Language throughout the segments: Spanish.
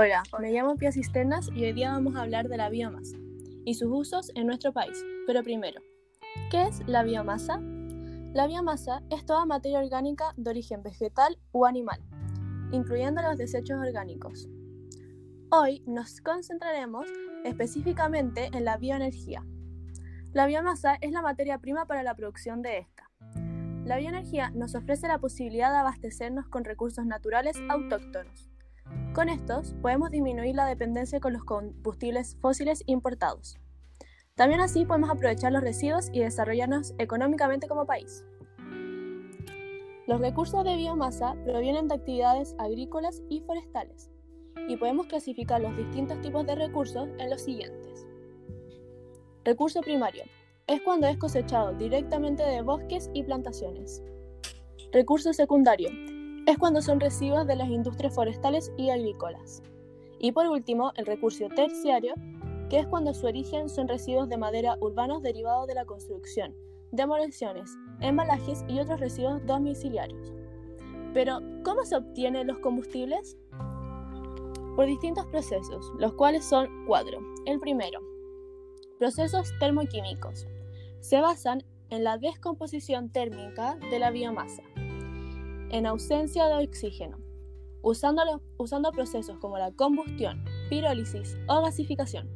Hola, me llamo Pia Cisternas y hoy día vamos a hablar de la biomasa y sus usos en nuestro país. Pero primero, ¿qué es la biomasa? La biomasa es toda materia orgánica de origen vegetal o animal, incluyendo los desechos orgánicos. Hoy nos concentraremos específicamente en la bioenergía. La biomasa es la materia prima para la producción de esta. La bioenergía nos ofrece la posibilidad de abastecernos con recursos naturales autóctonos con estos podemos disminuir la dependencia con los combustibles fósiles importados. También así podemos aprovechar los residuos y desarrollarnos económicamente como país. Los recursos de biomasa provienen de actividades agrícolas y forestales y podemos clasificar los distintos tipos de recursos en los siguientes. Recurso primario. Es cuando es cosechado directamente de bosques y plantaciones. Recurso secundario es cuando son residuos de las industrias forestales y agrícolas. Y por último, el recurso terciario, que es cuando su origen son residuos de madera urbanos derivados de la construcción, demoliciones, embalajes y otros residuos domiciliarios. Pero, ¿cómo se obtienen los combustibles? Por distintos procesos, los cuales son cuatro. El primero, procesos termoquímicos. Se basan en la descomposición térmica de la biomasa en ausencia de oxígeno, usando, usando procesos como la combustión, pirólisis o gasificación.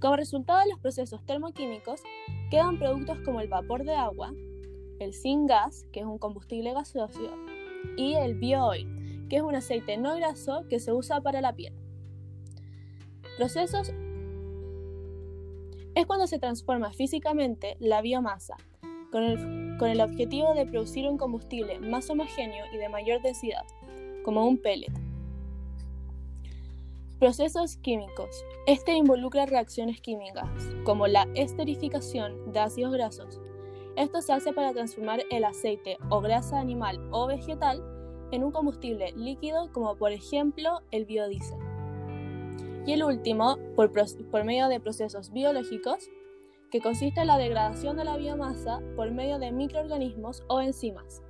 Como resultado de los procesos termoquímicos, quedan productos como el vapor de agua, el gas, que es un combustible gaseoso, y el biooil, que es un aceite no graso que se usa para la piel. Procesos es cuando se transforma físicamente la biomasa con el, objetivo de producir un combustible más homogéneo y de mayor densidad, como un pellet. Procesos químicos. Este involucra reacciones químicas, como la esterificación de ácidos grasos. Esto se hace para transformar el aceite o grasa animal o vegetal en un combustible líquido, como por ejemplo el biodiesel. Y el último, por, medio de procesos biológicos, que consiste en la degradación de la biomasa por medio de microorganismos o enzimas.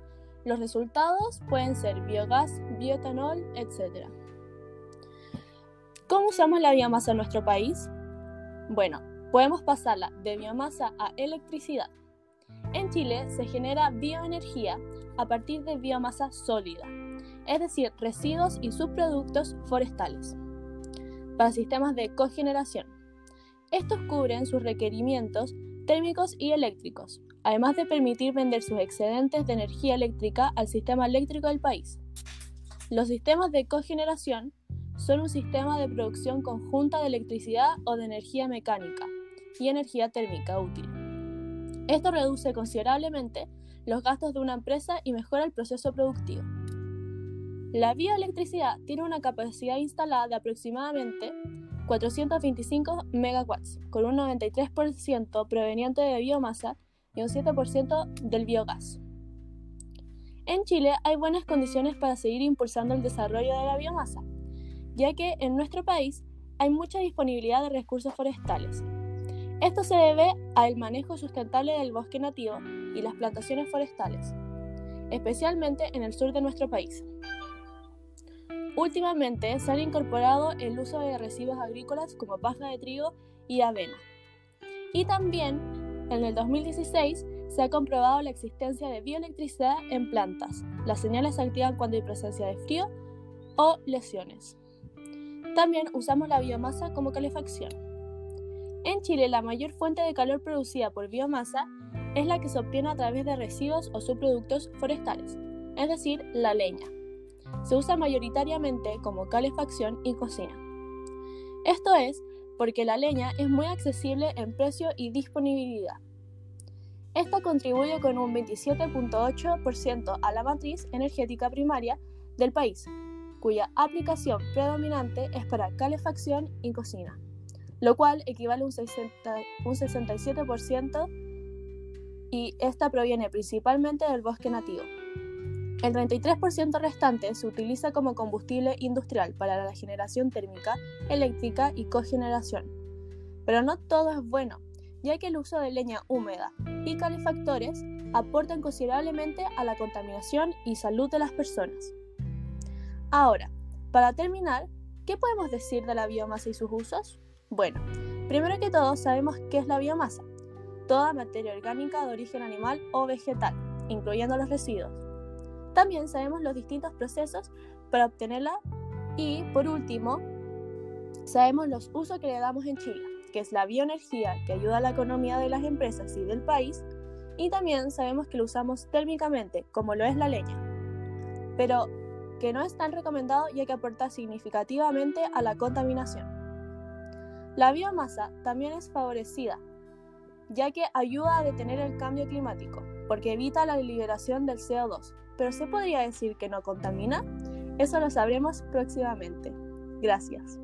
Los resultados pueden ser biogás, bioetanol, etc. ¿Cómo usamos la biomasa en nuestro país? Bueno, podemos pasarla de biomasa a electricidad. En Chile se genera bioenergía a partir de biomasa sólida, es decir, residuos y subproductos forestales, para sistemas de cogeneración. Estos cubren sus requerimientos térmicos y eléctricos, además de permitir vender sus excedentes de energía eléctrica al sistema eléctrico del país. Los sistemas de cogeneración son un sistema de producción conjunta de electricidad o de energía mecánica y energía térmica útil. Esto reduce considerablemente los gastos de una empresa y mejora el proceso productivo. La bioelectricidad tiene una capacidad instalada de aproximadamente 425 megawatts, con un 93% proveniente de biomasa y un 7% del biogás. En Chile hay buenas condiciones para seguir impulsando el desarrollo de la biomasa, ya que en nuestro país hay mucha disponibilidad de recursos forestales. Esto se debe al manejo sustentable del bosque nativo y las plantaciones forestales, especialmente en el sur de nuestro país. Últimamente se ha incorporado el uso de residuos agrícolas como paja de trigo y avena. Y también en el 2016 se ha comprobado la existencia de bioelectricidad en plantas. Las señales se activan cuando hay presencia de frío o lesiones. También usamos la biomasa como calefacción. En Chile la mayor fuente de calor producida por biomasa es la que se obtiene a través de residuos o subproductos forestales, es decir, la leña se usa mayoritariamente como calefacción y cocina. Esto es porque la leña es muy accesible en precio y disponibilidad. Esta contribuye con un 27.8% a la matriz energética primaria del país, cuya aplicación predominante es para calefacción y cocina, lo cual equivale a un, 67% y esta proviene principalmente del bosque nativo. El 33% restante se utiliza como combustible industrial para la generación térmica, eléctrica y cogeneración. Pero no todo es bueno, ya que el uso de leña húmeda y calefactores aportan considerablemente a la contaminación y salud de las personas. Ahora, para terminar, ¿qué ¿qué podemos decir de la biomasa y sus usos? Bueno, primero que todo sabemos qué es la biomasa. Toda materia orgánica de origen animal o vegetal, incluyendo los residuos. También sabemos los distintos procesos para obtenerla y, por último, sabemos los usos que le damos en Chile, que es la bioenergía que ayuda a la economía de las empresas y del país, y también sabemos que lo usamos térmicamente, como lo es la leña, pero que no es tan recomendado ya que aporta significativamente a la contaminación. La biomasa también es favorecida, ya que ayuda a detener el cambio climático, porque evita la liberación del CO2, pero ¿se podría decir que no contamina? Eso lo sabremos próximamente. Gracias.